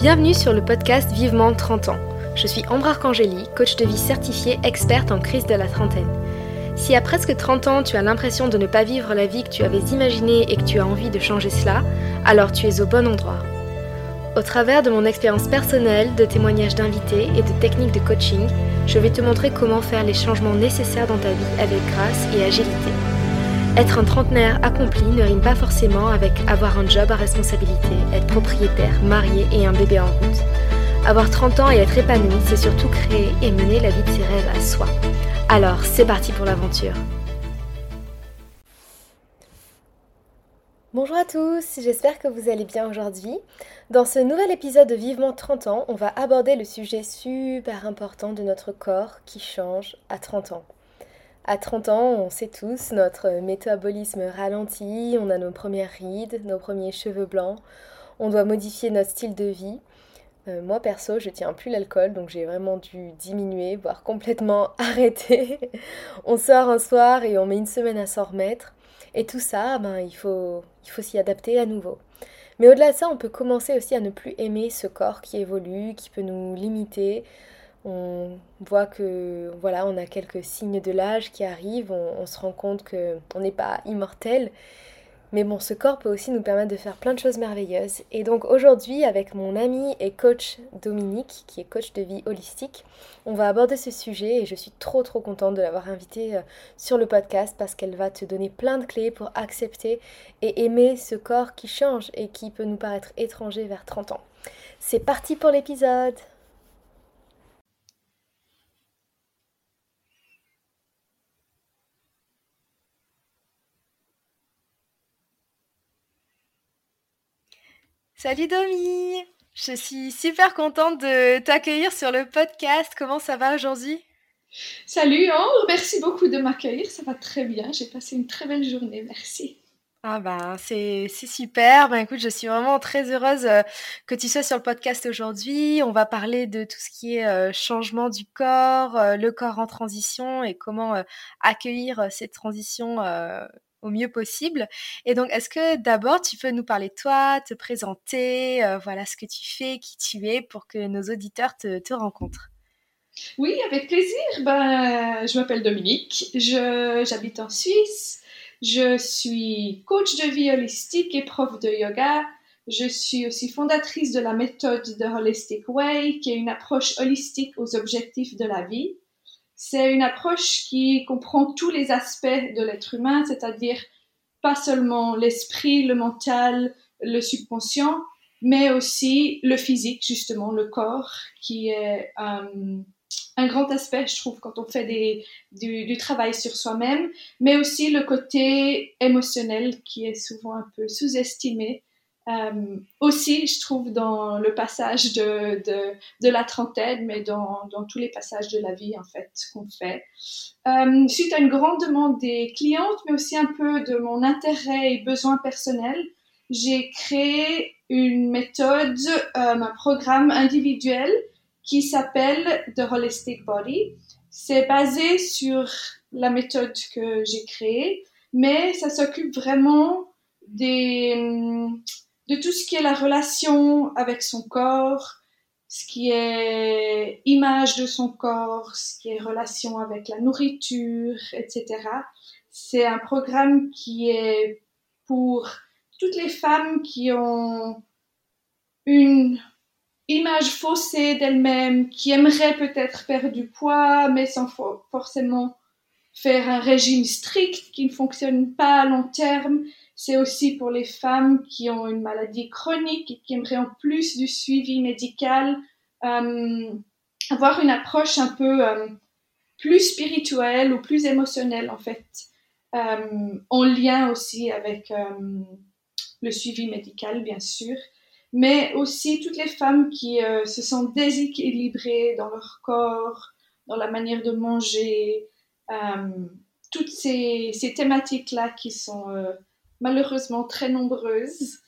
Bienvenue sur le podcast Vivement 30 ans. Je suis Ambra Arcangeli, coach de vie certifiée experte en crise de la trentaine. Si à presque 30 ans tu as l'impression de ne pas vivre la vie que tu avais imaginée et que tu as envie de changer cela, alors tu es au bon endroit. Au travers de mon expérience personnelle, de témoignages d'invités et de techniques de coaching, je vais te montrer comment faire les changements nécessaires dans ta vie avec grâce et agilité. Être un trentenaire accompli ne rime pas forcément avec avoir un job à responsabilité, être propriétaire, marié et un bébé en route. Avoir 30 ans et être épanoui, c'est surtout créer et mener la vie de ses rêves à soi. Alors, c'est parti pour l'aventure. Bonjour à tous, j'espère que vous allez bien aujourd'hui. Dans ce nouvel épisode de Vivement 30 ans, on va aborder le sujet super important de notre corps qui change à 30 ans. À 30 ans, on sait tous, notre métabolisme ralentit, on a nos premières rides, nos premiers cheveux blancs, on doit modifier notre style de vie. Euh, moi perso, je tiens plus l'alcool, donc j'ai vraiment dû diminuer, voire complètement arrêter. on sort un soir et on met une semaine à s'en remettre. Et tout ça, ben, il faut, il faut s'y adapter à nouveau. Mais au-delà de ça, on peut commencer aussi à ne plus aimer ce corps qui évolue, qui peut nous limiter, on voit que voilà, on a quelques signes de l'âge qui arrivent, on, se rend compte qu'on n'est pas immortel. Mais bon, ce corps peut aussi nous permettre de faire plein de choses merveilleuses. Et donc aujourd'hui, avec mon ami et coach Dominique, qui est coach de vie holistique, on va aborder ce sujet et je suis trop trop contente de l'avoir invitée euh, sur le podcast parce qu'elle va te donner plein de clés pour accepter et aimer ce corps qui change et qui peut nous paraître étranger vers 30 ans. C'est parti pour l'épisode Salut Domi Je suis super contente de t'accueillir sur le podcast. Comment ça va aujourd'hui? Salut Ambre, merci beaucoup de m'accueillir. Ça va très bien. J'ai passé une très belle journée. Merci. Ah ben c'est super. Ben écoute, je suis vraiment très heureuse euh, que tu sois sur le podcast aujourd'hui. On va parler de tout ce qui est euh, changement du corps, euh, le corps en transition et comment accueillir cette transition au mieux possible. Et donc, est-ce que d'abord, tu peux nous parler de toi, te présenter, euh, voilà ce que tu fais, qui tu es, pour que nos auditeurs te, te rencontrent? Oui, avec plaisir. Ben, je m'appelle Dominique, j'habite en Suisse, je suis coach de vie holistique et prof de yoga. Je suis aussi fondatrice de la méthode de Holistic Way, qui est une approche holistique aux objectifs de la vie. C'est une approche qui comprend tous les aspects de l'être humain, c'est-à-dire pas seulement l'esprit, le mental, le subconscient, mais aussi le physique, justement, le corps, qui est euh, un grand aspect, je trouve, quand on fait du, travail sur soi-même, mais aussi le côté émotionnel qui est souvent un peu sous-estimé euh, aussi, je trouve, dans le passage de, de, la trentaine, mais dans, dans, tous les passages de la vie, en fait, qu'on fait. Euh, suite à une grande demande des clientes, mais aussi un peu de mon intérêt et besoin personnel, j'ai créé une méthode, euh, un programme individuel qui s'appelle The Holistic Body. C'est basé sur la méthode que j'ai créée, mais ça s'occupe vraiment des de tout ce qui est la relation avec son corps, ce qui est image de son corps, ce qui est relation avec la nourriture, etc. C'est un programme qui est pour toutes les femmes qui ont une image faussée d'elles-mêmes, qui aimeraient peut-être perdre du poids, mais sans forcément faire un régime strict qui ne fonctionne pas à long terme c'est aussi pour les femmes qui ont une maladie chronique et qui aimeraient en plus du suivi médical euh, avoir une approche un peu euh, plus spirituelle ou plus émotionnelle en fait, euh, en lien aussi avec le suivi médical bien sûr, mais aussi toutes les femmes qui se sentent déséquilibrées dans leur corps, dans la manière de manger, toutes ces, ces thématiques-là qui sont malheureusement très nombreuses.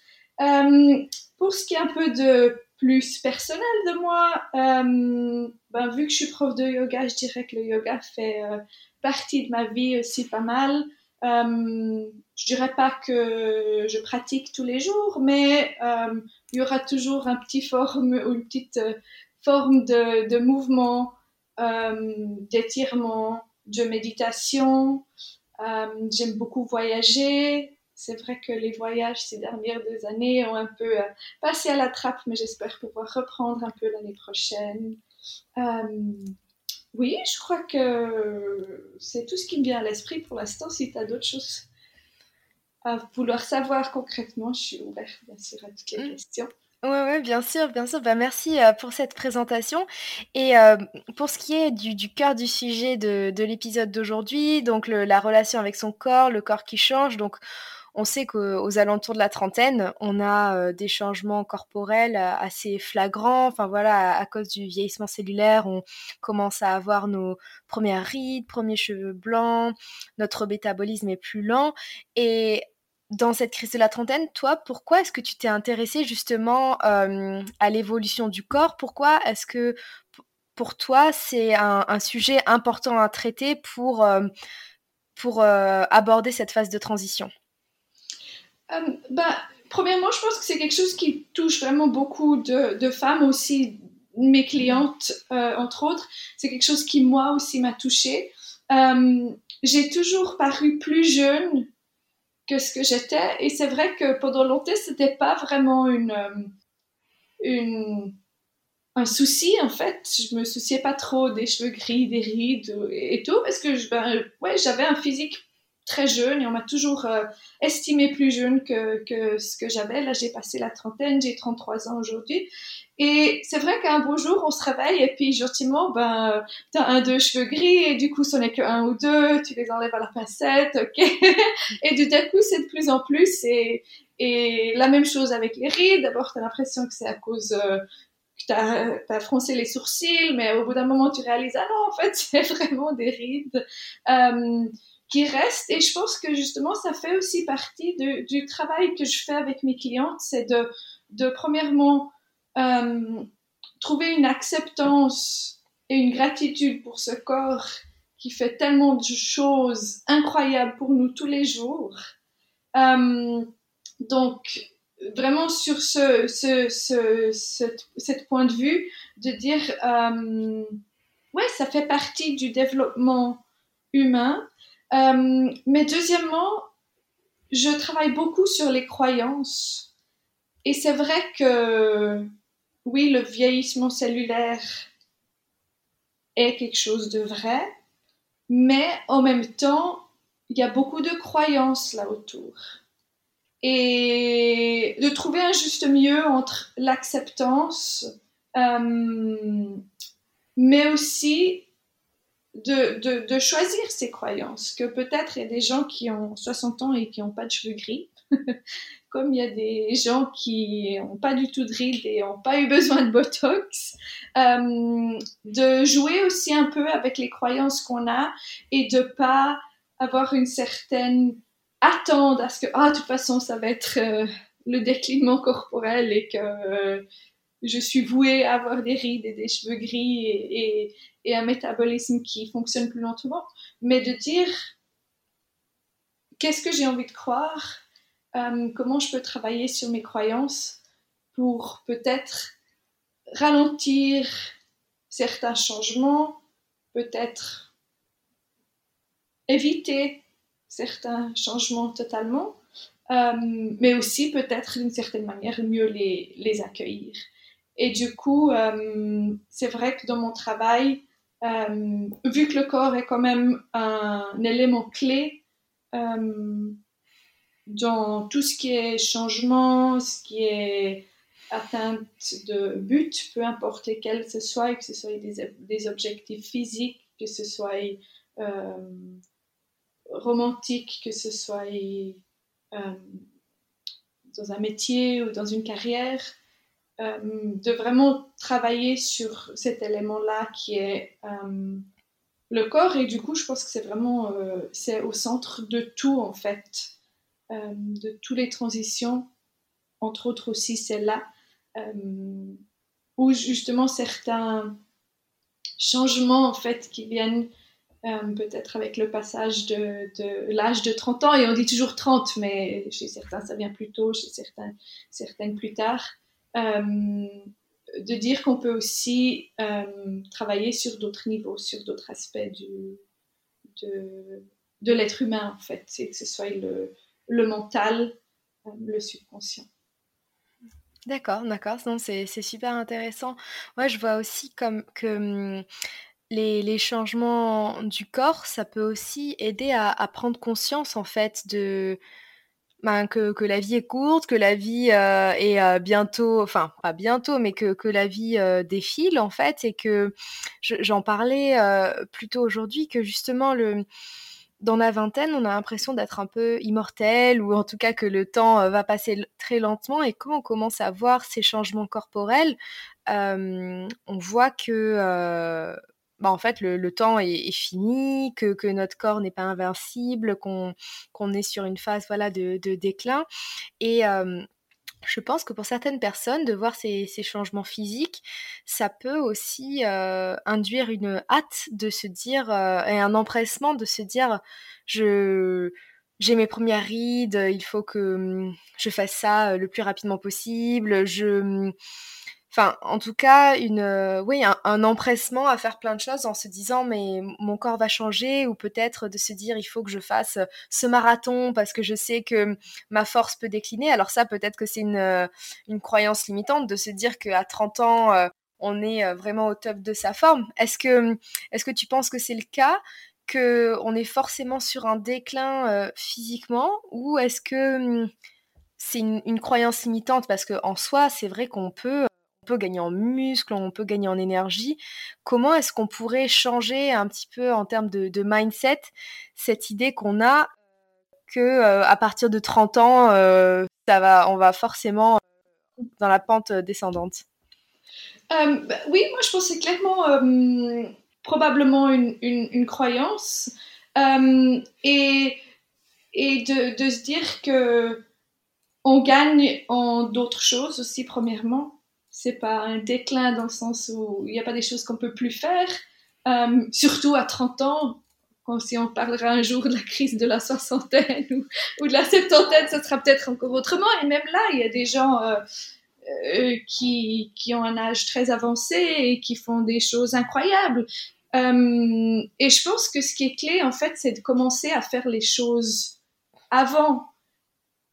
Euh, pour ce qui est un peu de plus personnel de moi, euh, ben, vu que je suis prof de yoga, je dirais que le yoga fait euh, partie de ma vie aussi pas mal. Je dirais pas que je pratique tous les jours, mais il y aura toujours un petit forme ou une petite forme de, de mouvement, d'étirement, de méditation. J'aime beaucoup voyager. C'est vrai que les voyages ces dernières deux années ont un peu euh, passé à la trappe, mais j'espère pouvoir reprendre un peu l'année prochaine. Oui, je crois que c'est tout ce qui me vient à l'esprit pour l'instant. Si tu as d'autres choses à vouloir savoir concrètement, je suis ouverte bien sûr à toutes les mmh. questions. Oui, ouais, bien sûr, bien sûr. Bah, merci euh, pour cette présentation. Et euh, pour ce qui est du, du cœur du sujet de, de l'épisode d'aujourd'hui, donc le, la relation avec son corps, le corps qui change, donc on sait qu'aux alentours de la trentaine, on a euh, des changements corporels euh, assez flagrants. Enfin voilà, à, cause du vieillissement cellulaire, on commence à avoir nos premières rides, premiers cheveux blancs, notre métabolisme est plus lent. Et dans cette crise de la trentaine, toi, pourquoi est-ce que tu t'es intéressé justement euh, à l'évolution du corps? Pourquoi est-ce que pour toi c'est un, un, sujet important à traiter pour, pour aborder cette phase de transition? Euh, bah, premièrement, je pense que c'est quelque chose qui touche vraiment beaucoup de, femmes aussi, mes clientes, euh, entre autres. C'est quelque chose qui, moi aussi, m'a touchée. Euh, j'ai toujours paru plus jeune que ce que j'étais. Et c'est vrai que pendant longtemps, c'était pas vraiment une, un souci, en fait. Je me souciais pas trop des cheveux gris, des rides et, tout, parce que ben, ouais, j'avais un physique très jeune et on m'a toujours euh, estimé plus jeune que, que ce que j'avais. Là, j'ai passé la trentaine, j'ai 33 ans aujourd'hui. Et c'est vrai qu'un beau jour, on se réveille et puis gentiment, ben, t'as un, deux cheveux gris et du coup, ce n'est que un ou deux, tu les enlèves à la pincette, ok. et du coup, c'est de plus en plus et, et la même chose avec les rides. D'abord, t'as l'impression que c'est à cause euh, t'as as froncé les sourcils, mais au bout d'un moment, tu réalises, ah non, en fait, c'est vraiment des rides. Euh, qui reste. Et je pense que justement, ça fait aussi partie de, du travail que je fais avec mes clientes, c'est de, de premièrement euh, trouver une acceptance et une gratitude pour ce corps qui fait tellement de choses incroyables pour nous tous les jours. Euh, donc, vraiment sur ce, ce, ce, ce, point de vue, de dire, euh, ouais, ça fait partie du développement humain euh, mais deuxièmement, je travaille beaucoup sur les croyances. Et c'est vrai que, oui, le vieillissement cellulaire est quelque chose de vrai, mais en même temps, il y a beaucoup de croyances là autour. Et de trouver un juste milieu entre l'acceptance, euh, mais aussi de, de, choisir ses croyances, que peut-être il y a des gens qui ont 60 ans et qui n'ont pas de cheveux gris, comme il y a des gens qui n'ont pas du tout de rides et n'ont pas eu besoin de Botox, euh, de jouer aussi un peu avec les croyances qu'on a et de pas avoir une certaine attente à ce que, ah, de toute façon, ça va être euh, le déclinement corporel et que... je suis vouée à avoir des rides et des cheveux gris et, un métabolisme qui fonctionne plus lentement, mais de dire qu'est-ce que j'ai envie de croire, euh, comment je peux travailler sur mes croyances pour peut-être ralentir certains changements, peut-être éviter certains changements totalement, euh, mais aussi peut-être d'une certaine manière mieux les accueillir. Et du coup, euh, c'est vrai que dans mon travail, euh, vu que le corps est quand même un, élément clé euh, dans tout ce qui est changement, ce qui est atteinte de but, peu importe lesquels ce soit, que ce soit des, des objectifs physiques, que ce soit romantique, que ce soit dans un métier ou dans une carrière, euh, de vraiment travailler sur cet élément-là qui est euh, le corps. Et du coup, je pense que c'est vraiment euh, c'est au centre de tout, en fait, de toutes les transitions, entre autres aussi celle-là, où justement certains changements, en fait, qui viennent peut-être avec le passage de, l'âge de 30 ans, et on dit toujours 30, mais chez certains ça vient plus tôt, chez certains, certaines plus tard, de dire qu'on peut aussi travailler sur d'autres niveaux, sur d'autres aspects du, de, de l'être humain, en fait, que ce soit le, le mental, le subconscient. D'accord, d'accord. c'est super intéressant. Moi, je vois aussi comme que hum, les, les changements du corps, ça peut aussi aider à prendre conscience, en fait, de ben, que, que la vie est courte, que la vie euh, est euh, bientôt, enfin pas bientôt, mais que, que la vie euh, défile en fait, et que j'en parlais plutôt aujourd'hui que justement le dans la vingtaine, on a l'impression d'être un peu immortel ou en tout cas que le temps va passer très lentement. Et quand on commence à voir ces changements corporels, on voit que bah, en fait, le, temps est, fini, que, notre corps n'est pas invincible, qu'on est sur une phase voilà, de, déclin. Et je pense que pour certaines personnes, de voir ces, changements physiques, ça peut aussi induire une hâte de se dire, et un empressement de se dire, je j'ai mes premières rides, il faut que mmh, je fasse ça le plus rapidement possible. Mmh, enfin, en tout cas, une, euh, oui, un, empressement à faire plein de choses en se disant mais mon corps va changer ou peut-être de se dire il faut que je fasse ce marathon parce que je sais que ma force peut décliner. Alors ça, peut-être que c'est une, euh, une croyance limitante de se dire qu'à 30 ans, euh, on est vraiment au top de sa forme. Est-ce que, est-ce que tu penses que c'est le cas que on est forcément sur un déclin physiquement ou est-ce que hum, c'est une, une, croyance limitante parce que en soi, c'est vrai qu'on peut peut gagner en muscles, on peut gagner en énergie. Comment est-ce qu'on pourrait changer un petit peu en termes de, mindset cette idée qu'on a que euh, à partir de 30 ans, euh, ça va, on va forcément euh, dans la pente descendante? Bah, Oui, moi je pense que c'est clairement probablement une, croyance. Et, et de, de, se dire que on gagne en d'autres choses aussi premièrement c'est pas un déclin dans le sens où il n'y a pas des choses qu'on peut plus faire, euh, surtout à 30 ans. Si on parlera un jour de la crise de la soixantaine ou, de la septantaine, ça sera peut-être encore autrement. Et même là, il y a des gens euh, euh, qui, qui, ont un âge très avancé et qui font des choses incroyables. et je pense que ce qui est clé, en fait, c'est de commencer à faire les choses avant.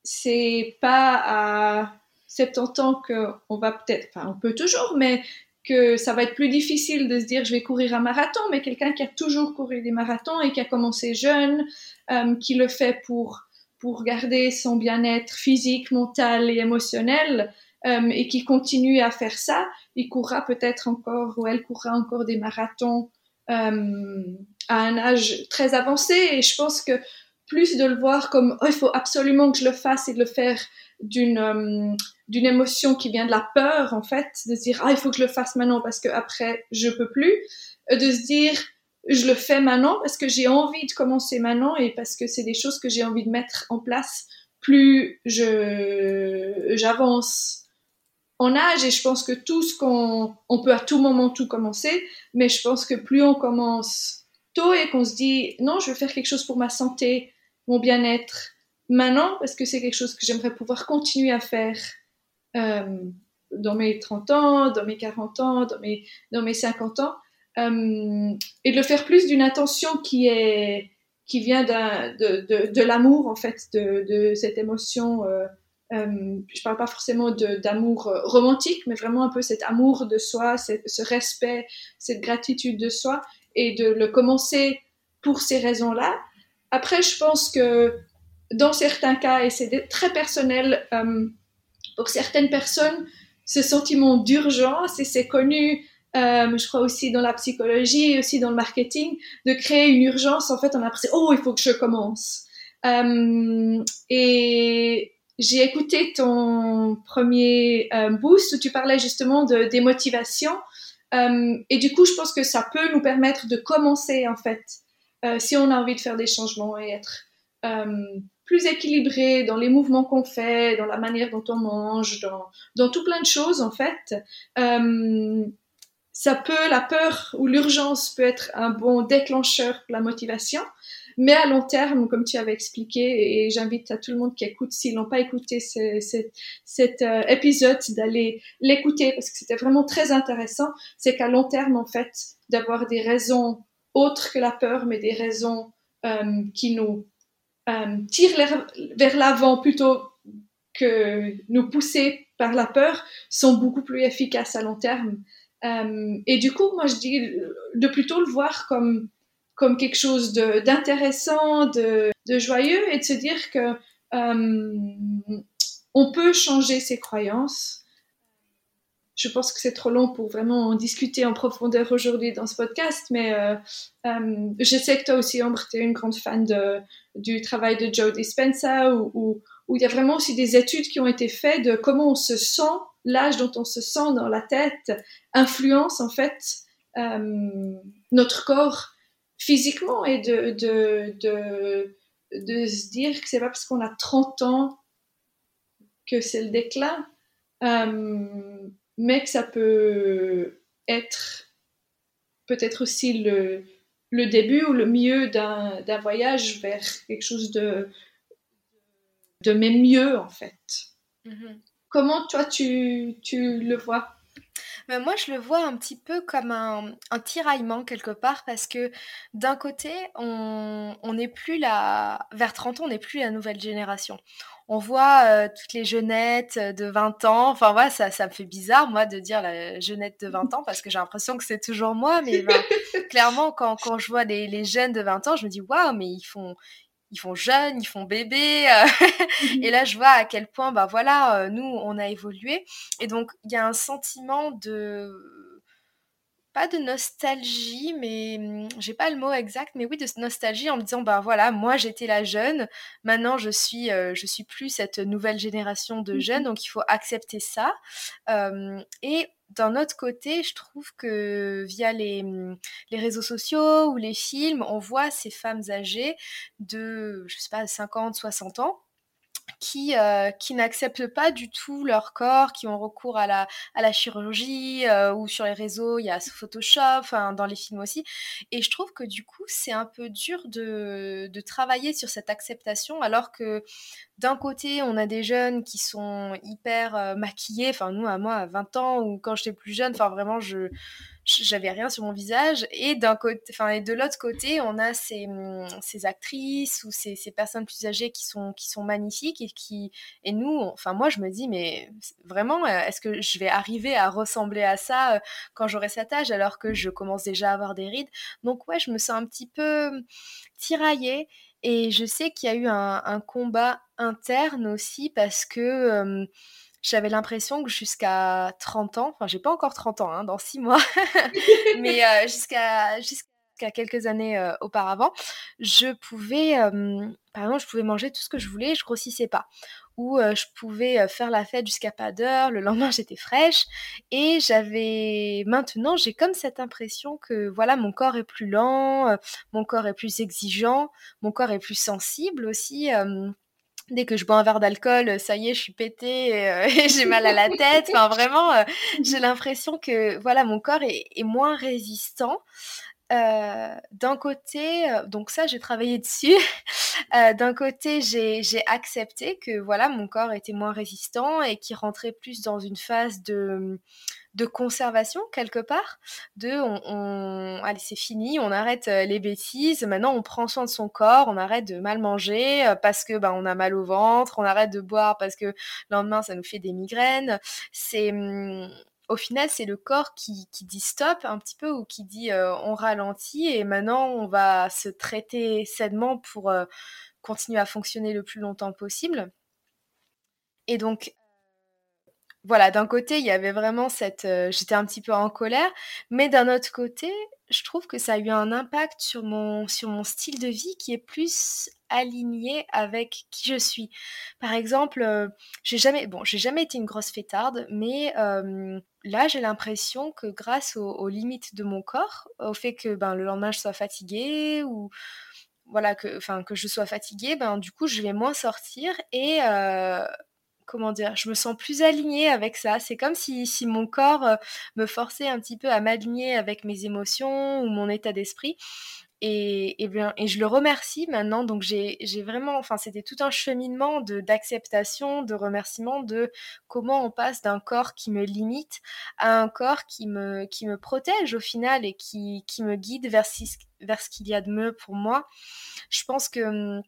C'est pas à 70 ans qu'on va peut-être, enfin on peut toujours, mais que ça va être plus difficile de se dire je vais courir un marathon, mais quelqu'un qui a toujours couru des marathons et qui a commencé jeune, euh, qui le fait pour, pour garder son bien-être physique, mental et émotionnel, euh, et qui continue à faire ça, il courra peut-être encore, ou elle courra encore des marathons euh, à un âge très avancé, et je pense que plus de le voir comme oh, il faut absolument que je le fasse et de le faire d'une d'une émotion qui vient de la peur, en fait, de se dire, ah, il faut que je le fasse maintenant parce que après, je peux plus, euh, de se dire, je le fais maintenant parce que j'ai envie de commencer maintenant et parce que c'est des choses que j'ai envie de mettre en place plus je, j'avance en âge. Et je pense que tout ce qu'on, on peut à tout moment tout commencer, mais je pense que plus on commence tôt et qu'on se dit, non, je veux faire quelque chose pour ma santé, mon bien-être, maintenant parce que c'est quelque chose que j'aimerais pouvoir continuer à faire euh, dans mes 30 ans, dans mes 40 ans, dans mes, dans mes 50 ans, euh, et de le faire plus d'une attention qui est qui vient de, de, de l'amour en fait, de, de cette émotion. Euh, euh, je parle pas forcément d'amour romantique, mais vraiment un peu cet amour de soi, ce respect, cette gratitude de soi, et de le commencer pour ces raisons-là. Après, je pense que dans certains cas, et c'est très personnel, euh, pour certaines personnes, ce sentiment d'urgence, et c'est connu, euh, je crois aussi dans la psychologie aussi dans le marketing, de créer une urgence, en fait, on a l'impression, oh, il faut que je commence. Euh, et j'ai écouté ton premier boost où tu parlais justement de, des motivations. Et du coup, je pense que ça peut nous permettre de commencer, en fait, si on a envie de faire des changements et être plus équilibré dans les mouvements qu'on fait, dans la manière dont on mange, dans, dans tout plein de choses en fait. Euh, ça peut, la peur ou l'urgence peut être un bon déclencheur pour la motivation. Mais à long terme, comme tu avais expliqué, et j'invite à tout le monde qui écoute, s'ils n'ont pas écouté cet euh, épisode, d'aller l'écouter parce que c'était vraiment très intéressant. C'est qu'à long terme, en fait, d'avoir des raisons autres que la peur, mais des raisons euh, qui nous euh, vers l'avant plutôt que nous pousser par la peur, sont beaucoup plus efficaces à long terme. et du coup, moi, je dis de plutôt le voir comme comme quelque chose d'intéressant, de, de, joyeux, et de se dire que euh, on peut changer ses croyances. Je pense que c'est trop long pour vraiment en discuter en profondeur aujourd'hui dans ce podcast, mais euh, euh, je sais que toi aussi, Ambre, tu es une grande fan de, du travail de Joe Dispenza, où, il y a vraiment aussi des études qui ont été faites de comment on se sent, l'âge dont on se sent dans la tête, influence en fait notre corps physiquement et de, de, de, de se dire que c'est pas parce qu'on a 30 ans que c'est le déclin, euh, mais que ça peut être peut-être aussi le, le début ou le milieu d'un voyage vers quelque chose de, de même mieux en fait. Mm-hmm. Comment toi tu, tu le vois? Moi, je le vois un petit peu comme un, tiraillement quelque part parce que d'un côté, on n'est plus la... Vers 30 ans, on n'est plus la nouvelle génération. On voit euh, toutes les jeunettes de 20 ans. Enfin, voilà, ça, ça me fait bizarre, moi, de dire la jeunette de 20 ans parce que j'ai l'impression que c'est toujours moi. Mais ben, clairement, quand, quand je vois les, les jeunes de 20 ans, je me dis, waouh, mais ils font, ils font jeunes, ils font bébé. Euh. Mmh et là, je vois à quel point, bah voilà, euh, nous, on a évolué. Et donc, il y a un sentiment de pas de nostalgie, mais mmh, j'ai pas le mot exact, mais oui de nostalgie en me disant bah voilà, moi j'étais la jeune, maintenant je suis euh, je suis plus cette nouvelle génération de mmh jeunes, donc il faut accepter ça. et d'un autre côté, je trouve que via les, mmh, les, réseaux sociaux ou les films, on voit ces femmes âgées de, je sais pas, 50, 60 ans qui, euh, qui n'acceptent pas du tout leur corps, qui ont recours à la, à la chirurgie euh, ou sur les réseaux, il y a Photoshop, dans les films aussi. Et je trouve que du coup, c'est un peu dur de, de travailler sur cette acceptation alors que d'un côté, on a des jeunes qui sont hyper euh, maquillés, enfin nous, à moi, à 20 ans ou quand j'étais plus jeune, enfin vraiment, je j'avais rien sur mon visage et d'un côté enfin et de l'autre côté on a ces, hum, ces actrices ou ces, personnes plus âgées qui sont magnifiques et qui et nous enfin moi je me dis mais vraiment euh, est-ce que je vais arriver à ressembler à ça euh, quand j'aurai cet âge alors que je commence déjà à avoir des rides? Donc ouais je me sens un petit peu hum, tiraillée et je sais qu'il y a eu un, combat interne aussi parce que hum, j'avais l'impression que jusqu'à 30 ans, enfin j'ai pas encore 30 ans, hein, dans 6 mois, mais euh, jusqu'à quelques années euh, auparavant, je pouvais, par exemple, je pouvais manger tout ce que je voulais, je grossissais pas. Ou je pouvais faire la fête jusqu'à pas d'heure, le lendemain j'étais fraîche. Et j'avais, maintenant j'ai comme cette impression que voilà, mon corps est plus lent, mon corps est plus exigeant, mon corps est plus sensible aussi dès que je bois un verre d'alcool, ça y est, je suis pétée et, euh, j'ai mal à la tête. Enfin, vraiment, euh, j'ai l'impression que voilà, mon corps est, moins résistant. Euh, d'un côté, donc ça, j'ai travaillé dessus. D'un côté, j'ai accepté que voilà, mon corps était moins résistant et qu'il rentrait plus dans une phase de de conservation quelque part, de on, allez c'est fini, on arrête euh, les bêtises, maintenant on prend soin de son corps, on arrête de mal manger euh, parce que bah, on a mal au ventre, on arrête de boire parce que le lendemain ça nous fait des migraines. C'est hum, au final, c'est le corps qui, dit stop un petit peu ou qui dit euh, on ralentit et maintenant on va se traiter sainement pour continuer à fonctionner le plus longtemps possible. Et donc, voilà, d'un côté, il y avait vraiment cette... Euh, j'étais un petit peu en colère, mais d'un autre côté, je trouve que ça a eu un impact sur mon, sur mon style de vie qui est plus aligné avec qui je suis. Par exemple, euh, j'ai jamais, bon, j'ai jamais été une grosse fêtarde, mais là, j'ai l'impression que grâce aux, limites de mon corps, au fait que ben, le lendemain je sois fatiguée ou voilà que, enfin, que je sois fatiguée, ben, du coup, je vais moins sortir et euh, comment dire, je me sens plus alignée avec ça. C'est comme si, mon corps euh, me forçait un petit peu à m'aligner avec mes émotions ou mon état d'esprit. Et, et, bien, et je le remercie maintenant. Donc j'ai vraiment, enfin c'était tout un cheminement de d'acceptation, de remerciement de comment on passe d'un corps qui me limite à un corps qui me, qui me protège au final et qui, qui me guide vers, vers ce qu'il y a de mieux pour moi. Je pense que hum,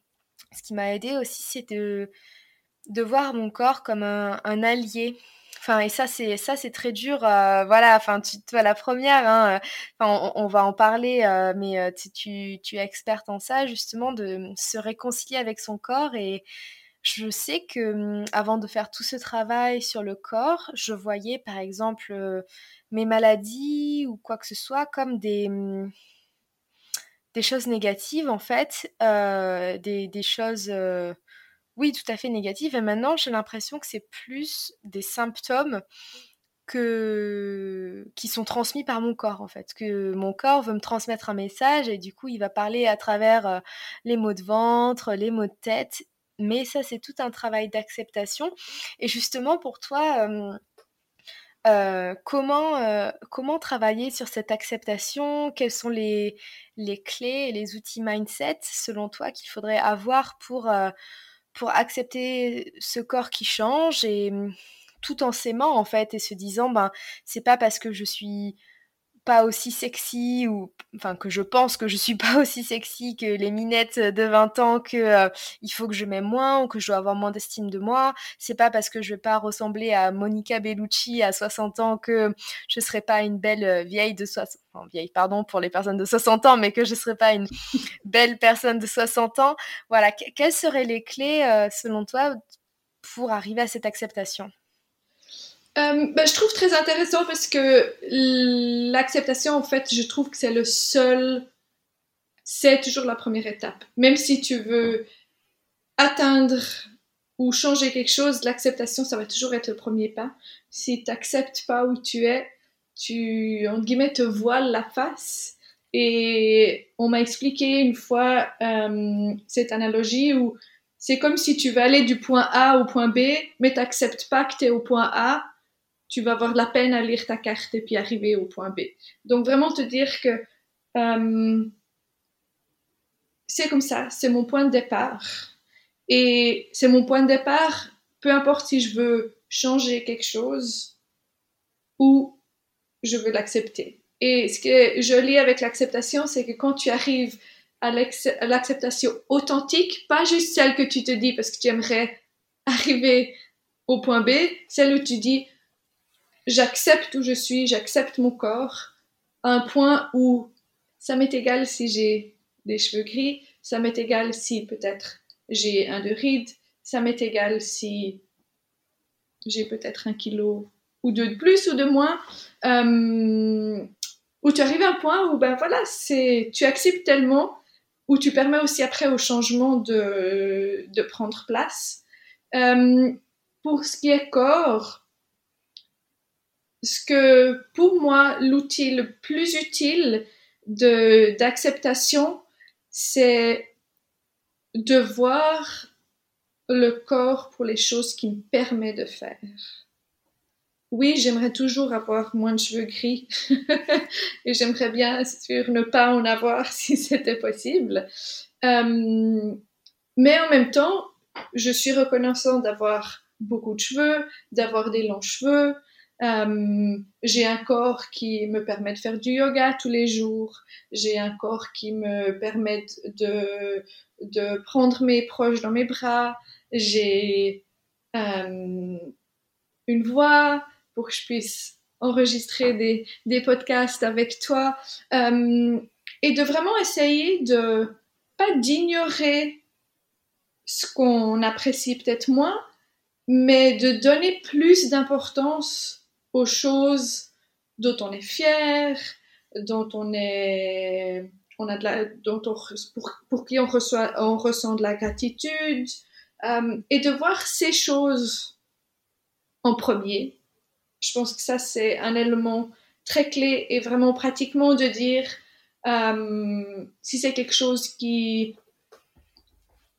ce qui m'a aidé aussi, c'est de, de voir mon corps comme un, allié. Enfin, et ça, c'est ça, c'est très dur. Euh, voilà, enfin, tu, toi, la première, hein, euh, on, va en parler, euh, mais tu, es experte en ça, justement, de se réconcilier avec son corps. Et je sais que hum, avant de faire tout ce travail sur le corps, je voyais, par exemple, mes maladies ou quoi que ce soit comme des hum, des choses négatives en fait, des, choses oui, tout à fait négative. Et maintenant, j'ai l'impression que c'est plus des symptômes que... qui sont transmis par mon corps, en fait. Que mon corps veut me transmettre un message et du coup, il va parler à travers euh, les maux de ventre, les maux de tête. Mais ça, c'est tout un travail d'acceptation. Et justement, pour toi, euh, comment, euh, comment travailler sur cette acceptation? Quelles sont les, les clés et les outils mindset, selon toi, qu'il faudrait avoir pour pour accepter ce corps qui change et mmh, tout en s'aimant en fait et se disant ben c'est pas parce que je suis pas aussi sexy ou enfin que je pense que je suis pas aussi sexy que les minettes de 20 ans que euh, il faut que je m'aime moins ou que je dois avoir moins d'estime de moi. C'est pas parce que je vais pas ressembler à Monica Bellucci à 60 ans que je serai pas une belle euh, vieille de 60 enfin, vieille pardon pour les personnes de 60 ans mais que je serai pas une belle personne de 60 ans. Voilà quelles seraient les clés euh, selon toi pour arriver à cette acceptation? Euh, ben, je trouve très intéressant parce que l'acceptation, en fait, je trouve que c'est le seul, c'est toujours la première étape. Même si tu veux atteindre ou changer quelque chose, l'acceptation, ça va toujours être le premier pas. Si tu n'acceptes pas où tu es, tu, entre guillemets, te voiles la face. Et on m'a expliqué une fois euh, cette analogie où c'est comme si tu veux aller du point A au point B, mais tu n'acceptes pas que tu es au point A, tu vas avoir la peine à lire ta carte et puis arriver au point B. Donc vraiment te dire que euh, c'est comme ça, c'est mon point de départ. Et c'est mon point de départ, peu importe si je veux changer quelque chose ou je veux l'accepter. Et ce que je lis avec l'acceptation, c'est que quand tu arrives à l'acceptation authentique, pas juste celle que tu te dis parce que tu aimerais arriver au point B, celle où tu dis j'accepte où je suis, j'accepte mon corps, à un point où ça m'est égal si j'ai des cheveux gris, ça m'est égal si peut-être j'ai un de rides, ça m'est égal si j'ai peut-être un kilo ou deux de plus ou de moins, euh, où tu arrives à un point où ben voilà, c'est tu acceptes tellement, où tu permets aussi après au changement de, de prendre place. Euh, pour ce qui est corps, ce que pour moi, l'outil le plus utile de, d'acceptation, c'est de voir le corps pour les choses qu'il me permet de faire. Oui, j'aimerais toujours avoir moins de cheveux gris et j'aimerais bien sûr ne pas en avoir si c'était possible. Euh, mais en même temps, je suis reconnaissant d'avoir beaucoup de cheveux, d'avoir des longs cheveux, euh, j'ai un corps qui me permet de faire du yoga tous les jours. J'ai un corps qui me permet de, de prendre mes proches dans mes bras. J'ai euh, une voix pour que je puisse enregistrer des, des podcasts avec toi. Euh, et de vraiment essayer de pas d'ignorer ce qu'on apprécie peut-être moins, mais de donner plus d'importance aux choses dont on est fier, dont on est, on a de la, dont on, pour, pour qui on reçoit, on ressent de la gratitude, euh, et de voir ces choses en premier. Je pense que ça c'est un élément très clé et vraiment pratiquement de dire euh, si c'est quelque chose qui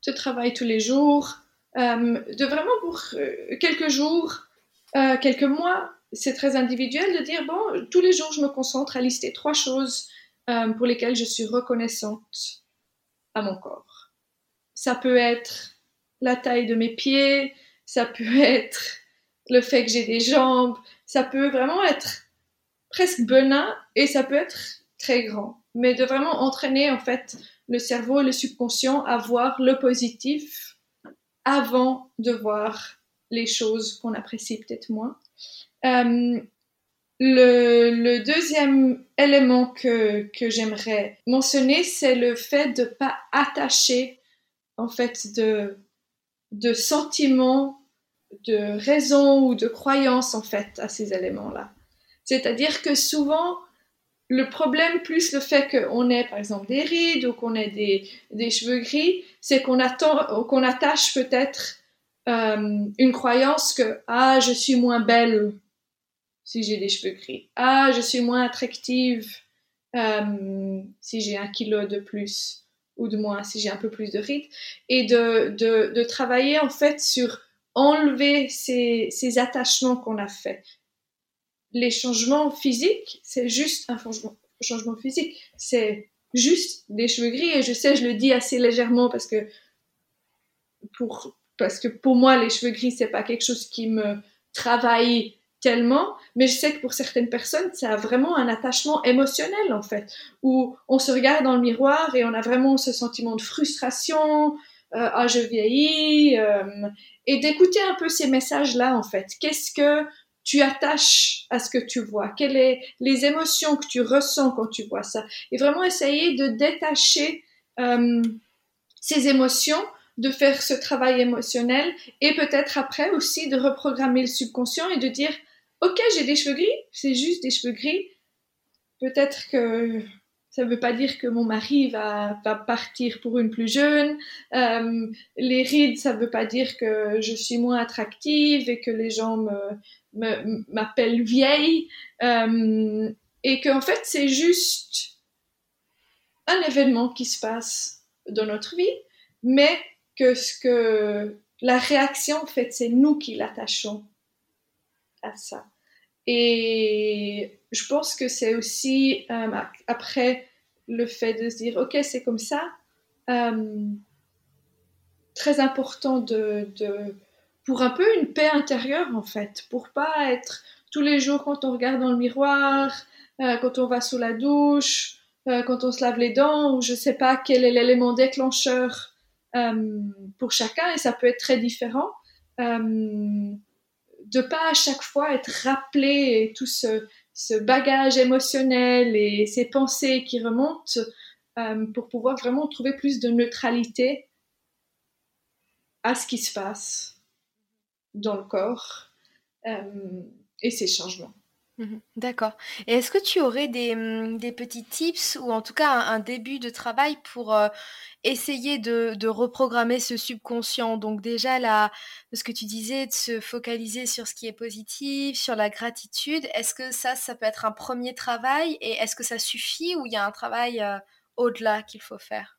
te travaille tous les jours, de vraiment pour quelques jours, quelques mois, c'est très individuel de dire, bon, tous les jours, je me concentre à lister trois choses pour lesquelles je suis reconnaissante à mon corps. Ça peut être la taille de mes pieds, ça peut être le fait que j'ai des jambes, ça peut vraiment être presque benin et ça peut être très grand. Mais de vraiment entraîner en fait le cerveau et le subconscient à voir le positif avant de voir les choses qu'on apprécie peut-être moins. Euh, le, deuxième élément que, que j'aimerais mentionner, c'est le fait de ne pas attacher en fait de, de sentiments, de raisons ou de croyances en fait à ces éléments-là. C'est-à-dire que souvent, le problème, plus le fait qu'on ait par exemple des rides ou qu'on ait des, des, cheveux gris, c'est qu'on qu'on attache peut-être euh, une croyance que ah je suis moins belle si j'ai des cheveux gris, ah je suis moins attractive euh, si j'ai un kilo de plus ou de moins si j'ai un peu plus de rides et de, de, de travailler en fait sur enlever ces, ces attachements qu'on a faits les changements physiques, c'est juste un changement, changement physique. C'est juste des cheveux gris. Et je sais, je le dis assez légèrement parce que pour, parce que pour moi, les cheveux gris, c'est pas quelque chose qui me travaille tellement, mais je sais que pour certaines personnes, ça a vraiment un attachement émotionnel en fait, où on se regarde dans le miroir et on a vraiment ce sentiment de frustration, euh, ah je vieillis, euh, et d'écouter un peu ces messages-là en fait. Qu'est-ce que tu attaches à ce que tu vois, quelles sont les émotions que tu ressens quand tu vois ça? Et vraiment essayer de détacher euh, ces émotions, de faire ce travail émotionnel et peut-être après aussi de reprogrammer le subconscient et de dire, ok, j'ai des cheveux gris, c'est juste des cheveux gris. Peut-être que ça ne veut pas dire que mon mari va, va partir pour une plus jeune. Euh, les rides, ça ne veut pas dire que je suis moins attractive et que les gens me, m'appelle vieille euh, et qu'en fait c'est juste un événement qui se passe dans notre vie, mais que ce que la réaction en fait c'est nous qui l'attachons à ça. Et je pense que c'est aussi euh, après le fait de se dire ok c'est comme ça, euh, très important de, pour un peu une paix intérieure en fait, pour pas être tous les jours quand on regarde dans le miroir, euh, quand on va sous la douche, quand on se lave les dents, ou je sais pas quel est l'élément déclencheur pour chacun, et ça peut être très différent. De pas à chaque fois être rappelé tout ce, bagage émotionnel et ces pensées qui remontent pour pouvoir vraiment trouver plus de neutralité à ce qui se passe dans le corps euh, et ces changements. Mhm. D'accord. Et est-ce que tu aurais des, hum, des, petits tips ou en tout cas un, début de travail pour euh, essayer de, de, reprogrammer ce subconscient? Donc déjà, là, ce que tu disais, de se focaliser sur ce qui est positif, sur la gratitude, est-ce que ça, ça peut être un premier travail? Et est-ce que ça suffit ou il y a un travail euh, au-delà qu'il faut faire?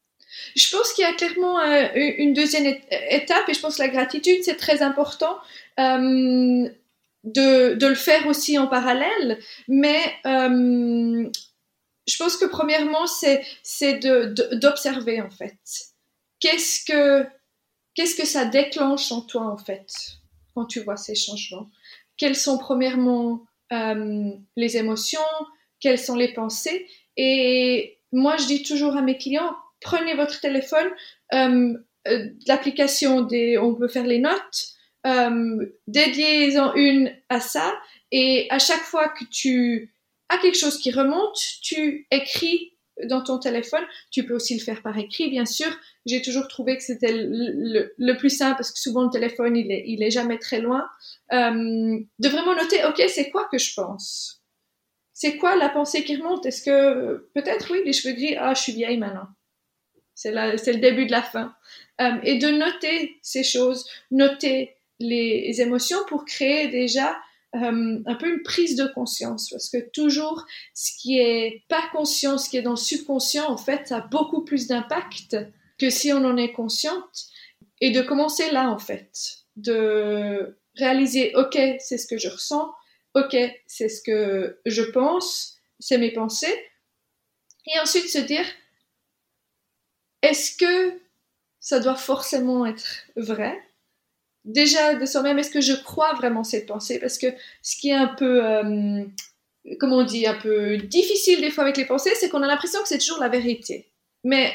Je pense qu'il y a clairement euh, une deuxième étape et je pense que la gratitude, c'est très important de, le faire aussi en parallèle. Mais euh, je pense que premièrement, c'est d'observer en fait. Qu'est-ce que, que ça déclenche en toi en fait quand tu vois ces changements? Quelles sont premièrement les émotions? Quelles sont les pensées? Et moi, je dis toujours à mes clients, prenez votre téléphone, euh, euh, l'application des, on peut faire les notes, euh, dédiez-en une à ça, et à chaque fois que tu as quelque chose qui remonte, tu écris dans ton téléphone. Tu peux aussi le faire par écrit, bien sûr. J'ai toujours trouvé que c'était le, plus simple parce que souvent le téléphone, il est, jamais très loin. Euh, de vraiment noter, ok, c'est quoi que je pense? C'est quoi la pensée qui remonte? Est-ce que peut-être oui, les cheveux gris, ah, je suis vieille maintenant. C'est le début de la fin. Euh, et de noter ces choses, noter les émotions pour créer déjà euh, un peu une prise de conscience. Parce que toujours, ce qui est pas conscient, ce qui est dans le subconscient, en fait, a beaucoup plus d'impact que si on en est consciente. Et de commencer là, en fait, de réaliser, ok, c'est ce que je ressens, ok, c'est ce que je pense, c'est mes pensées, et ensuite se dire, est-ce que ça doit forcément être vrai? Déjà de soi-même, est-ce que je crois vraiment cette pensée? Parce que ce qui est un peu, euh, comment on dit, un peu difficile des fois avec les pensées, c'est qu'on a l'impression que c'est toujours la vérité. Mais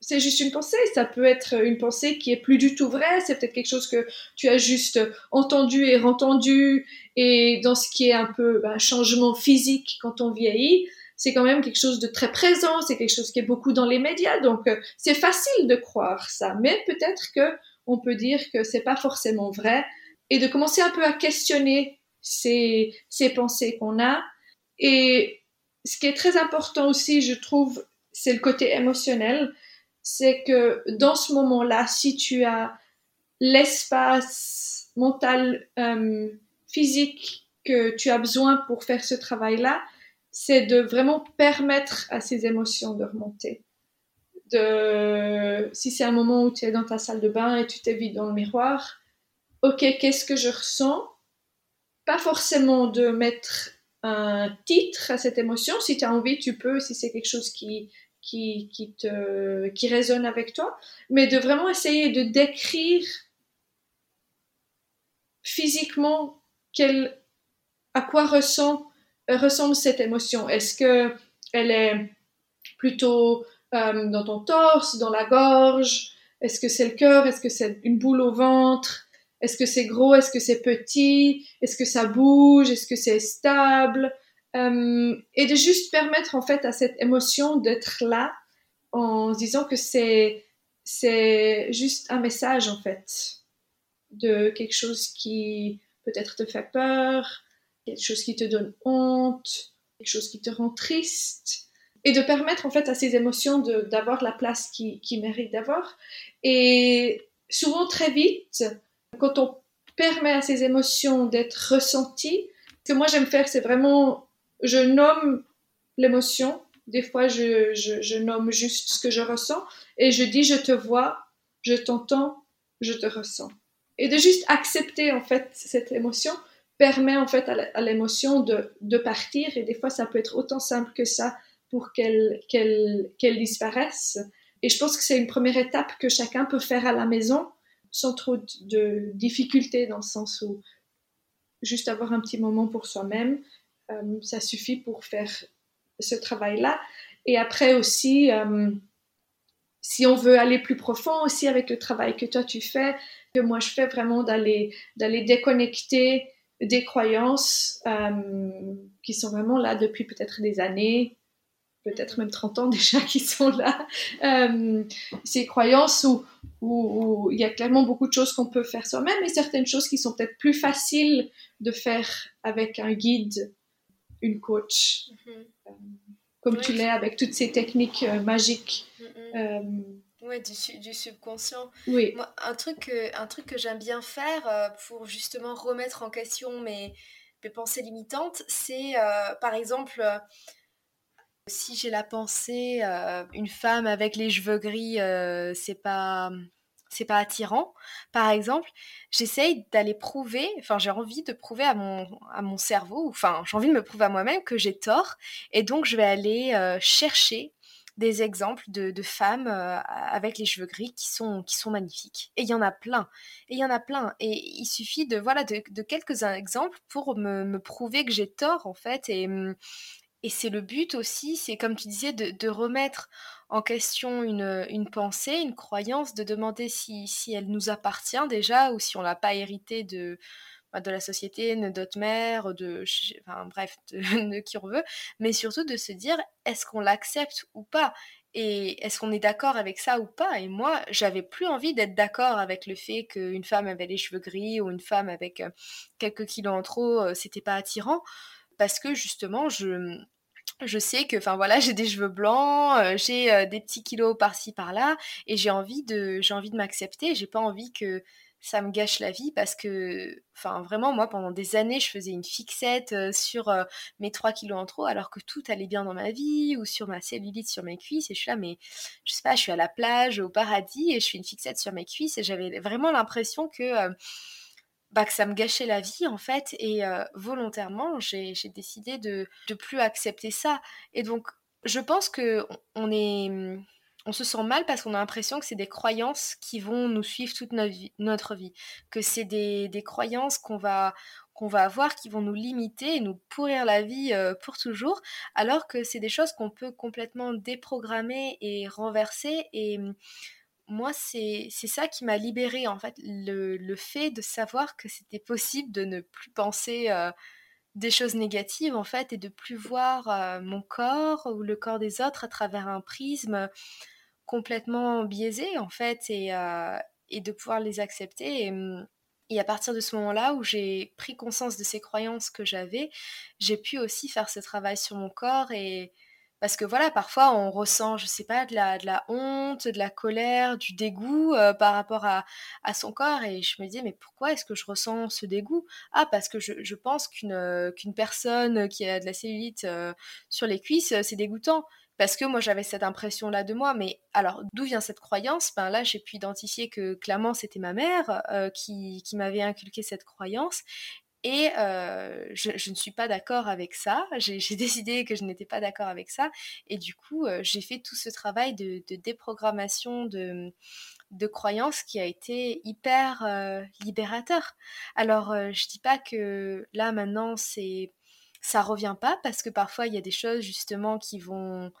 c'est juste une pensée, ça peut être une pensée qui est plus du tout vraie, c'est peut-être quelque chose que tu as juste entendu et rentendu, et dans ce qui est un peu un ben, changement physique quand on vieillit, c'est quand même quelque chose de très présent, c'est quelque chose qui est beaucoup dans les médias, donc euh, c'est facile de croire ça, mais peut-être que on peut dire que c'est pas forcément vrai, et de commencer un peu à questionner ces, ces pensées qu'on a, et ce qui est très important aussi, je trouve, c'est le côté émotionnel, c'est que dans ce moment-là, si tu as l'espace mental, euh, physique que tu as besoin pour faire ce travail-là, c'est de vraiment permettre à ces émotions de remonter. De, si c'est un moment où tu es dans ta salle de bain et tu t'évites dans le miroir, ok, qu'est-ce que je ressens? Pas forcément de mettre un titre à cette émotion. Si tu as envie, tu peux, si c'est quelque chose qui, qui, qui, te, qui résonne avec toi, mais de vraiment essayer de décrire physiquement quel, à quoi ressent ressemble cette émotion. Est-ce que elle est plutôt dans ton torse, dans la gorge? Est-ce que c'est le cœur? Est-ce que c'est une boule au ventre? Est-ce que c'est gros? Est-ce que c'est petit? Est-ce que ça bouge? Est-ce que c'est stable? Euh, Et de juste permettre en fait à cette émotion d'être là en disant que c'est c'est juste un message en fait de quelque chose qui peut-être te fait peur, quelque chose qui te donne honte, quelque chose qui te rend triste, et de permettre en fait à ces émotions d'avoir la place qui, qui méritent d'avoir. Et souvent très vite, quand on permet à ces émotions d'être ressenties, ce que moi j'aime faire, c'est vraiment, je nomme l'émotion, des fois je, nomme juste ce que je ressens, et je dis je te vois, je t'entends, je te ressens. Et de juste accepter en fait cette émotion permet en fait à l'émotion de, partir et des fois ça peut être autant simple que ça pour qu'elle qu'elle qu'elle disparaisse. Et je pense que c'est une première étape que chacun peut faire à la maison sans trop de difficultés dans le sens où juste avoir un petit moment pour soi-même, euh, ça suffit pour faire ce travail-là. Et après aussi, euh, si on veut aller plus profond aussi avec le travail que toi tu fais, que moi je fais vraiment d'aller d'aller déconnecter des croyances euh, qui sont vraiment là depuis peut-être des années, peut-être même 30 ans déjà qui sont là. Euh, ces croyances où, où, il y a clairement beaucoup de choses qu'on peut faire soi-même et certaines choses qui sont peut-être plus faciles de faire avec un guide, une coach, mm-hmm. euh, comme tu l'es avec toutes ces techniques magiques. Mm-hmm. Ouais, du, du, subconscient. Oui. Moi, un truc, un truc que j'aime bien faire euh, pour justement remettre en question mes, mes pensées limitantes, c'est euh, par exemple, euh, si j'ai la pensée, une femme avec les cheveux gris, c'est pas. C'est pas attirant. Par exemple, j'essaye d'aller prouver, enfin j'ai envie de prouver à mon, à mon cerveau, enfin j'ai envie de me prouver à moi-même que j'ai tort, et donc je vais aller chercher des exemples de, femmes euh, avec les cheveux gris qui sont, qui sont magnifiques. Et il y en a plein. Et il y en a plein. Et il suffit de, voilà, de, quelques exemples pour me, prouver que j'ai tort, en fait. Et, et c'est le but aussi, c'est comme tu disais, de, remettre en question une, pensée, une croyance, de demander si, si elle nous appartient déjà ou si on l'a pas hérité de, de la société, de notre mère, de, enfin, bref, de, qui on veut, mais surtout de se dire est-ce qu'on l'accepte ou pas? Et est-ce qu'on est d'accord avec ça ou pas? Et moi, j'avais plus envie d'être d'accord avec le fait qu'une femme avait les cheveux gris ou une femme avec euh, quelques kilos en trop, euh, c'était pas attirant, parce que justement, je, je sais que enfin j'ai des cheveux blancs euh, j'ai des petits kilos par-ci par-là et j'ai envie de j'ai envie de m'accepter j'ai pas envie que ça me gâche la vie parce que, enfin, vraiment, moi, pendant des années, je faisais une fixette sur mes 3 kilos en trop alors que tout allait bien dans ma vie ou sur ma cellulite sur mes cuisses. Et je suis là, mais je sais pas, je suis à la plage, au paradis et je fais une fixette sur mes cuisses et j'avais vraiment l'impression que. Bah, que ça me gâchait la vie en fait et volontairement j'ai décidé de ne plus accepter ça et donc je pense que on est mmh, on se sent mal parce qu'on a l'impression que c'est des croyances qui vont nous suivre toute notre vie, que c'est des, croyances qu'on va, qu'on va avoir qui vont nous limiter et nous pourrir la vie pour toujours, alors que c'est des choses qu'on peut complètement déprogrammer et renverser. Et hum, moi, c'est ça qui m'a libérée, en fait, le, fait de savoir que c'était possible de ne plus penser... Des choses négatives en fait et de plus voir mon corps ou le corps des autres à travers un prisme complètement biaisé en fait et, et de pouvoir les accepter. Mm, et, à partir de ce moment-là où j'ai pris conscience de ces croyances que j'avais, j'ai pu aussi faire ce travail sur mon corps et parce que voilà, parfois on ressent, je sais pas, de la, honte, de la colère, du dégoût euh, par rapport à, son corps. Et je me disais, mais pourquoi est-ce que je ressens ce dégoût? Ah, parce que je, pense qu'une euh, qu'une personne qui a de la cellulite sur les cuisses, c'est dégoûtant parce que moi j'avais cette impression là de moi mais alors d'où vient cette croyance? Ben là j'ai pu identifier que clairement c'était ma mère euh, qui m'avait inculqué cette croyance et je, ne suis pas d'accord avec ça. J'ai décidé que je n'étais pas d'accord avec ça. Et du coup, j'ai fait tout ce travail de, déprogrammation de, de croyances qui a été hyper libérateur. Alors, je dis pas que là, maintenant, c'est ça revient pas parce que parfois il y a des choses justement qui vont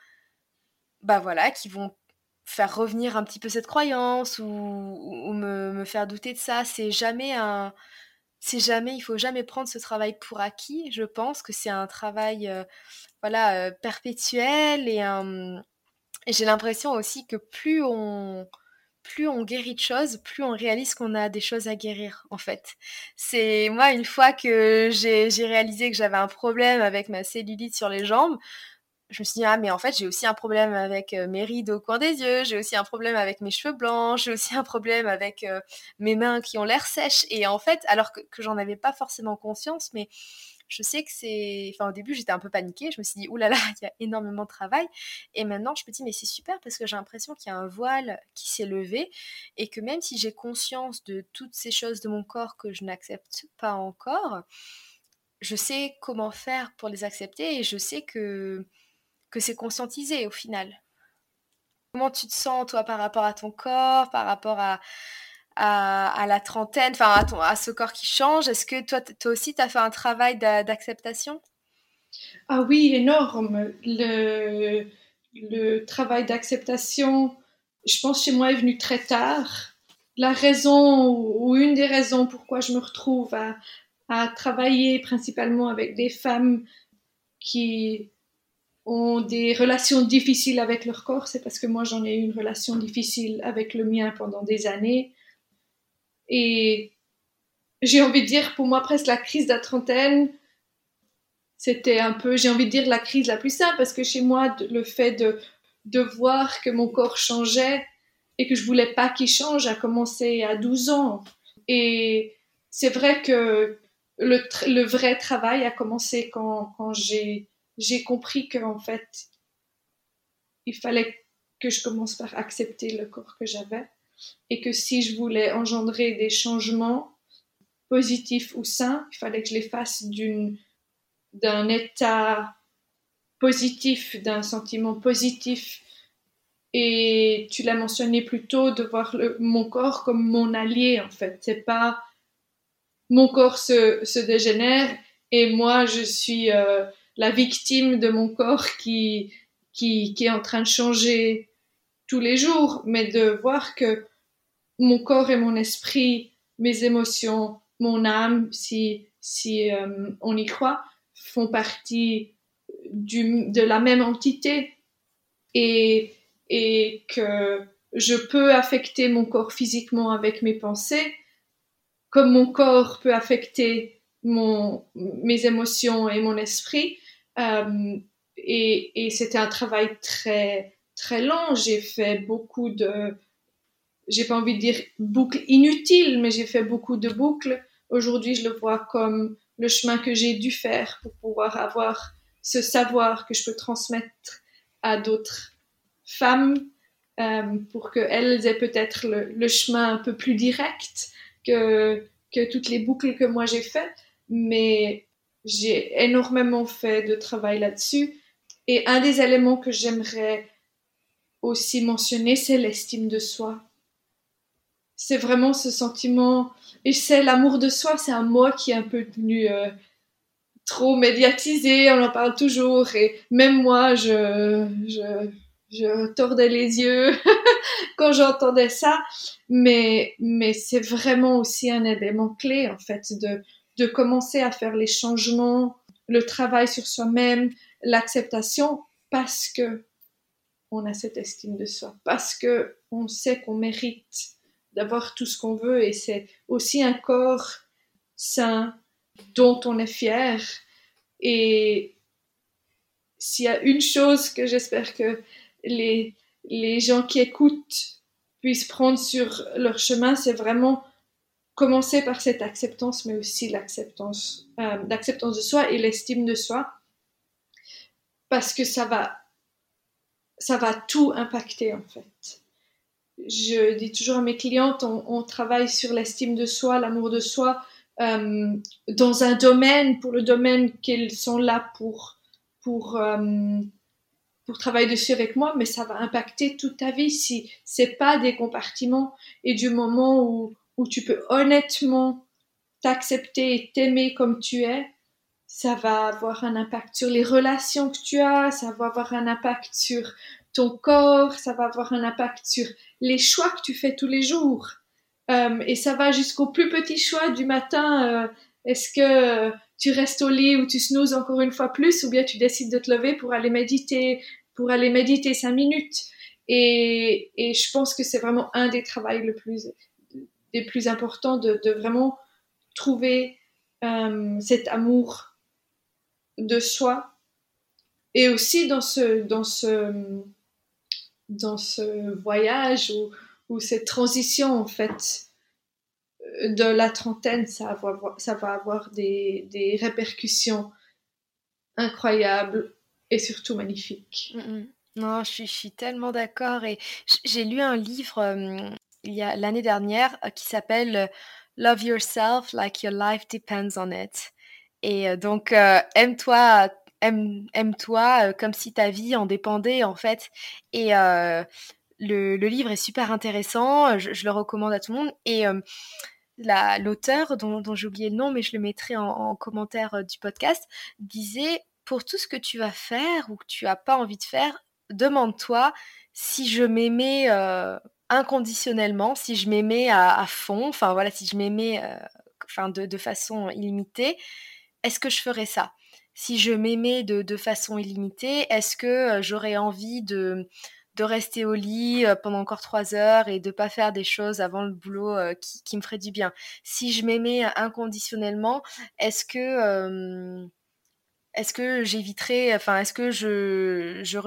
bah voilà qui vont faire revenir un petit peu cette croyance ou, me, faire douter de ça c'est jamais un c'est jamais il faut jamais prendre ce travail pour acquis je pense que c'est un travail euh, voilà euh, perpétuel et, j'ai l'impression aussi que plus on plus on guérit de choses, plus on réalise qu'on a des choses à guérir, en fait. C'est moi, une fois que j'ai réalisé que j'avais un problème avec ma cellulite sur les jambes, je me suis dit, ah, mais en fait, j'ai aussi un problème avec euh, mes rides au coin des yeux, j'ai aussi un problème avec mes cheveux blancs, j'ai aussi un problème avec euh, mes mains qui ont l'air sèches. Et en fait, alors que, que j'en avais pas forcément conscience, mais je sais que c'est. Enfin, au début, j'étais un peu paniquée. Je me suis dit, oulala, il y a énormément de travail. Et maintenant, je me dis, mais c'est super parce que j'ai l'impression qu'il y a un voile qui s'est levé et que même si j'ai conscience de toutes ces choses de mon corps que je n'accepte pas encore, je sais comment faire pour les accepter et je sais que, que c'est conscientisé au final. Comment tu te sens, toi, par rapport à ton corps, par rapport à, à, la trentaine, enfin à, à, ce corps qui change? Est-ce que toi, toi aussi, tu as fait un travail d'acceptation? Ah oui, énorme. Le, le travail d'acceptation, je pense chez moi, est venu très tard. La raison ou une des raisons pourquoi je me retrouve à, à travailler principalement avec des femmes qui ont des relations difficiles avec leur corps, c'est parce que moi j'en ai eu une relation difficile avec le mien pendant des années. Et j'ai envie de dire, pour moi, presque la crise de la trentaine, c'était un peu, j'ai envie de dire, la crise la plus simple, parce que chez moi, le fait de, de voir que mon corps changeait et que je voulais pas qu'il change a commencé à 12 ans. Et c'est vrai que le, le, vrai travail a commencé quand, quand j'ai, j'ai compris qu'en fait, il fallait que je commence par accepter le corps que j'avais et que si je voulais engendrer des changements positifs ou sains, il fallait que je les fasse d'un état positif, d'un sentiment positif. Et tu l'as mentionné plus tôt, de voir mon corps comme mon allié, en fait. C'est pas mon corps se, se, dégénère et moi, je suis euh, la victime de mon corps qui, qui, est en train de changer tous les jours, mais de voir que mon corps et mon esprit, mes émotions, mon âme, si, si euh, on y croit, font partie du, de la même entité et, et que je peux affecter mon corps physiquement avec mes pensées, comme mon corps peut affecter mon, mes émotions et mon esprit. Euh, et, et c'était un travail très, très long. J'ai fait beaucoup de, j'ai pas envie de dire boucle inutile, mais j'ai fait beaucoup de boucles. Aujourd'hui, je le vois comme le chemin que j'ai dû faire pour pouvoir avoir ce savoir que je peux transmettre à d'autres femmes euh, pour qu'elles aient peut-être le, chemin un peu plus direct que, que toutes les boucles que moi j'ai faites. Mais j'ai énormément fait de travail là-dessus. Et un des éléments que j'aimerais aussi mentionner, c'est l'estime de soi. C'est vraiment ce sentiment, et c'est l'amour de soi, c'est un mot qui est un peu devenu euh, trop médiatisé, on en parle toujours, et même moi, je, je, je tordais les yeux quand j'entendais ça, mais, mais c'est vraiment aussi un élément clé, en fait, de, de commencer à faire les changements, le travail sur soi-même, l'acceptation, parce que on a cette estime de soi, parce que on sait qu'on mérite d'avoir tout ce qu'on veut, et c'est aussi un corps sain, dont on est fier. Et s'il y a une chose que j'espère que les, les gens qui écoutent puissent prendre sur leur chemin, c'est vraiment commencer par cette acceptance, mais aussi l'acceptance, euh, de soi et l'estime de soi, parce que ça va, ça va tout impacter en fait. Je dis toujours à mes clientes, on travaille sur l'estime de soi, l'amour de soi, euh, dans un domaine, pour le domaine qu'ils sont là pour, pour, euh, pour travailler dessus avec moi, mais ça va impacter toute ta vie si c'est pas des compartiments. Et du moment où, où tu peux honnêtement t'accepter et t'aimer comme tu es, ça va avoir un impact sur les relations que tu as, ça va avoir un impact sur ton corps, ça va avoir un impact sur les choix que tu fais tous les jours. Euh, et ça va jusqu'au plus petit choix du matin. Euh, est-ce que tu restes au lit ou tu snoozes encore une fois plus ou bien tu décides de te lever pour aller méditer, pour aller méditer cinq minutes. Et, et je pense que c'est vraiment un des travaux le plus, des plus importants de, vraiment trouver euh, cet amour de soi et aussi dans ce, dans ce, dans ce voyage ou cette transition en fait de la trentaine, ça va avoir, ça va avoir des, des répercussions incroyables et surtout magnifiques. Non, je suis, je suis tellement d'accord. Et j'ai lu un livre euh, il y a l'année dernière euh, qui s'appelle euh, Love Yourself Like Your Life Depends on It. Et donc, aime-toi aime, aime-toi comme si ta vie en dépendait en fait. Et le, livre est super intéressant, je, le recommande à tout le monde. Et l'auteur, dont, j'ai oublié le nom, mais je le mettrai en, commentaire du podcast, disait pour tout ce que tu vas faire ou que tu n'as pas envie de faire, demande-toi si je m'aimais inconditionnellement, si je m'aimais à, fond, enfin voilà, si je m'aimais enfin de, façon illimitée, est-ce que je ferais ça? Si je m'aimais de, façon illimitée, est-ce que j'aurais envie de de rester au lit pendant encore trois heures et de pas faire des choses avant le boulot qui, me ferait du bien? Si je m'aimais inconditionnellement, est-ce que est-ce que j'éviterais, enfin, est-ce que je, je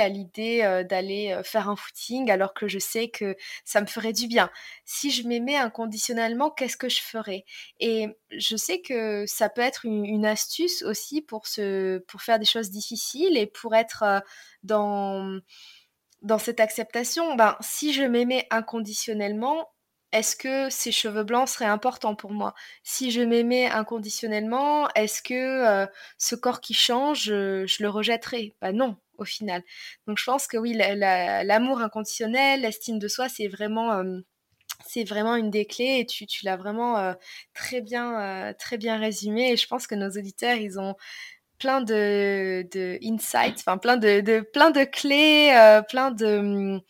à l'idée d'aller faire un footing alors que je sais que ça me ferait du bien? Si je m'aimais inconditionnellement, qu'est-ce que je ferais? Et je sais que ça peut être une, astuce aussi pour, faire des choses difficiles et pour être dans dans cette acceptation, ben, si je m'aimais inconditionnellement, est-ce que ces cheveux blancs seraient importants pour moi? Si je m'aimais inconditionnellement, est-ce que euh, ce corps qui change, je, le rejetterais? Ben non, au final. Donc je pense que oui, l'amour inconditionnel, l'estime de soi, c'est vraiment... Euh, une des clés et tu, l'as vraiment euh, très bien résumé et je pense que nos auditeurs ils ont plein de, insights, plein de, plein de clés, euh, plein de... Hum,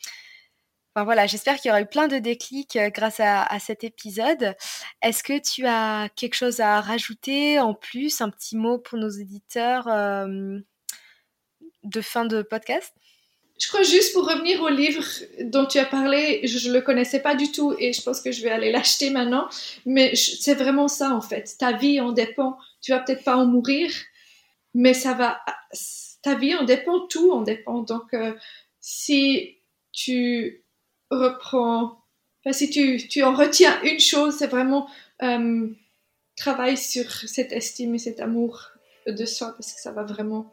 enfin voilà, j'espère qu'il y aura eu plein de déclics euh, grâce à, cet épisode. Est-ce que tu as quelque chose à rajouter en plus, un petit mot pour nos éditeurs euh, de fin de podcast? Je crois juste pour revenir au livre dont tu as parlé, je ne le connaissais pas du tout et je pense que je vais aller l'acheter maintenant. Mais c'est vraiment ça en fait. Ta vie en dépend. Tu vas peut-être pas en mourir, mais ça va, ta vie en dépend, tout en dépend. Donc, euh, si tu reprends, enfin, si tu, tu en retiens une chose, c'est vraiment euh, travaille sur cette estime et cet amour de soi parce que ça va vraiment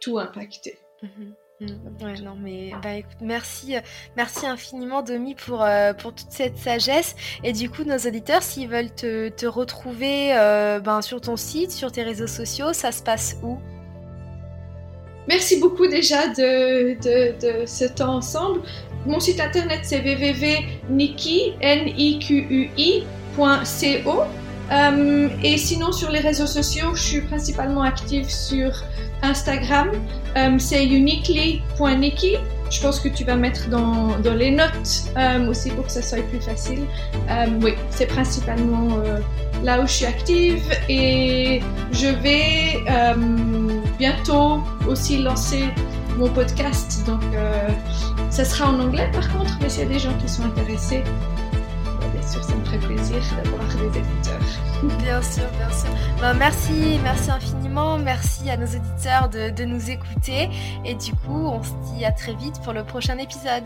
tout impacter. Mhm. Mhm. Ouais, non, mais bah, écoute, merci, merci infiniment, Domi, pour, euh, pour toute cette sagesse. Et du coup, nos auditeurs, s'ils veulent te, te retrouver euh, ben, sur ton site, sur tes réseaux sociaux, ça se passe où? Merci beaucoup déjà de, de, ce temps ensemble. Mon site internet c'est www.niki.co. Euh, et sinon sur les réseaux sociaux, je suis principalement active sur Instagram, euh, c'est uniquely.nikki. Je pense que tu vas mettre dans, dans les notes euh, aussi pour que ça soit plus facile. Euh, oui, c'est principalement euh, là où je suis active et je vais bientôt aussi lancer mon podcast. Donc, ça sera en anglais par contre, mais s'il y a des gens qui sont intéressés, sûr, ça me ferait plaisir d'avoir des éditeurs. Bien sûr, bien sûr. Ben, merci, merci infiniment. Merci à nos auditeurs de, de nous écouter. Et du coup, on se dit à très vite pour le prochain épisode.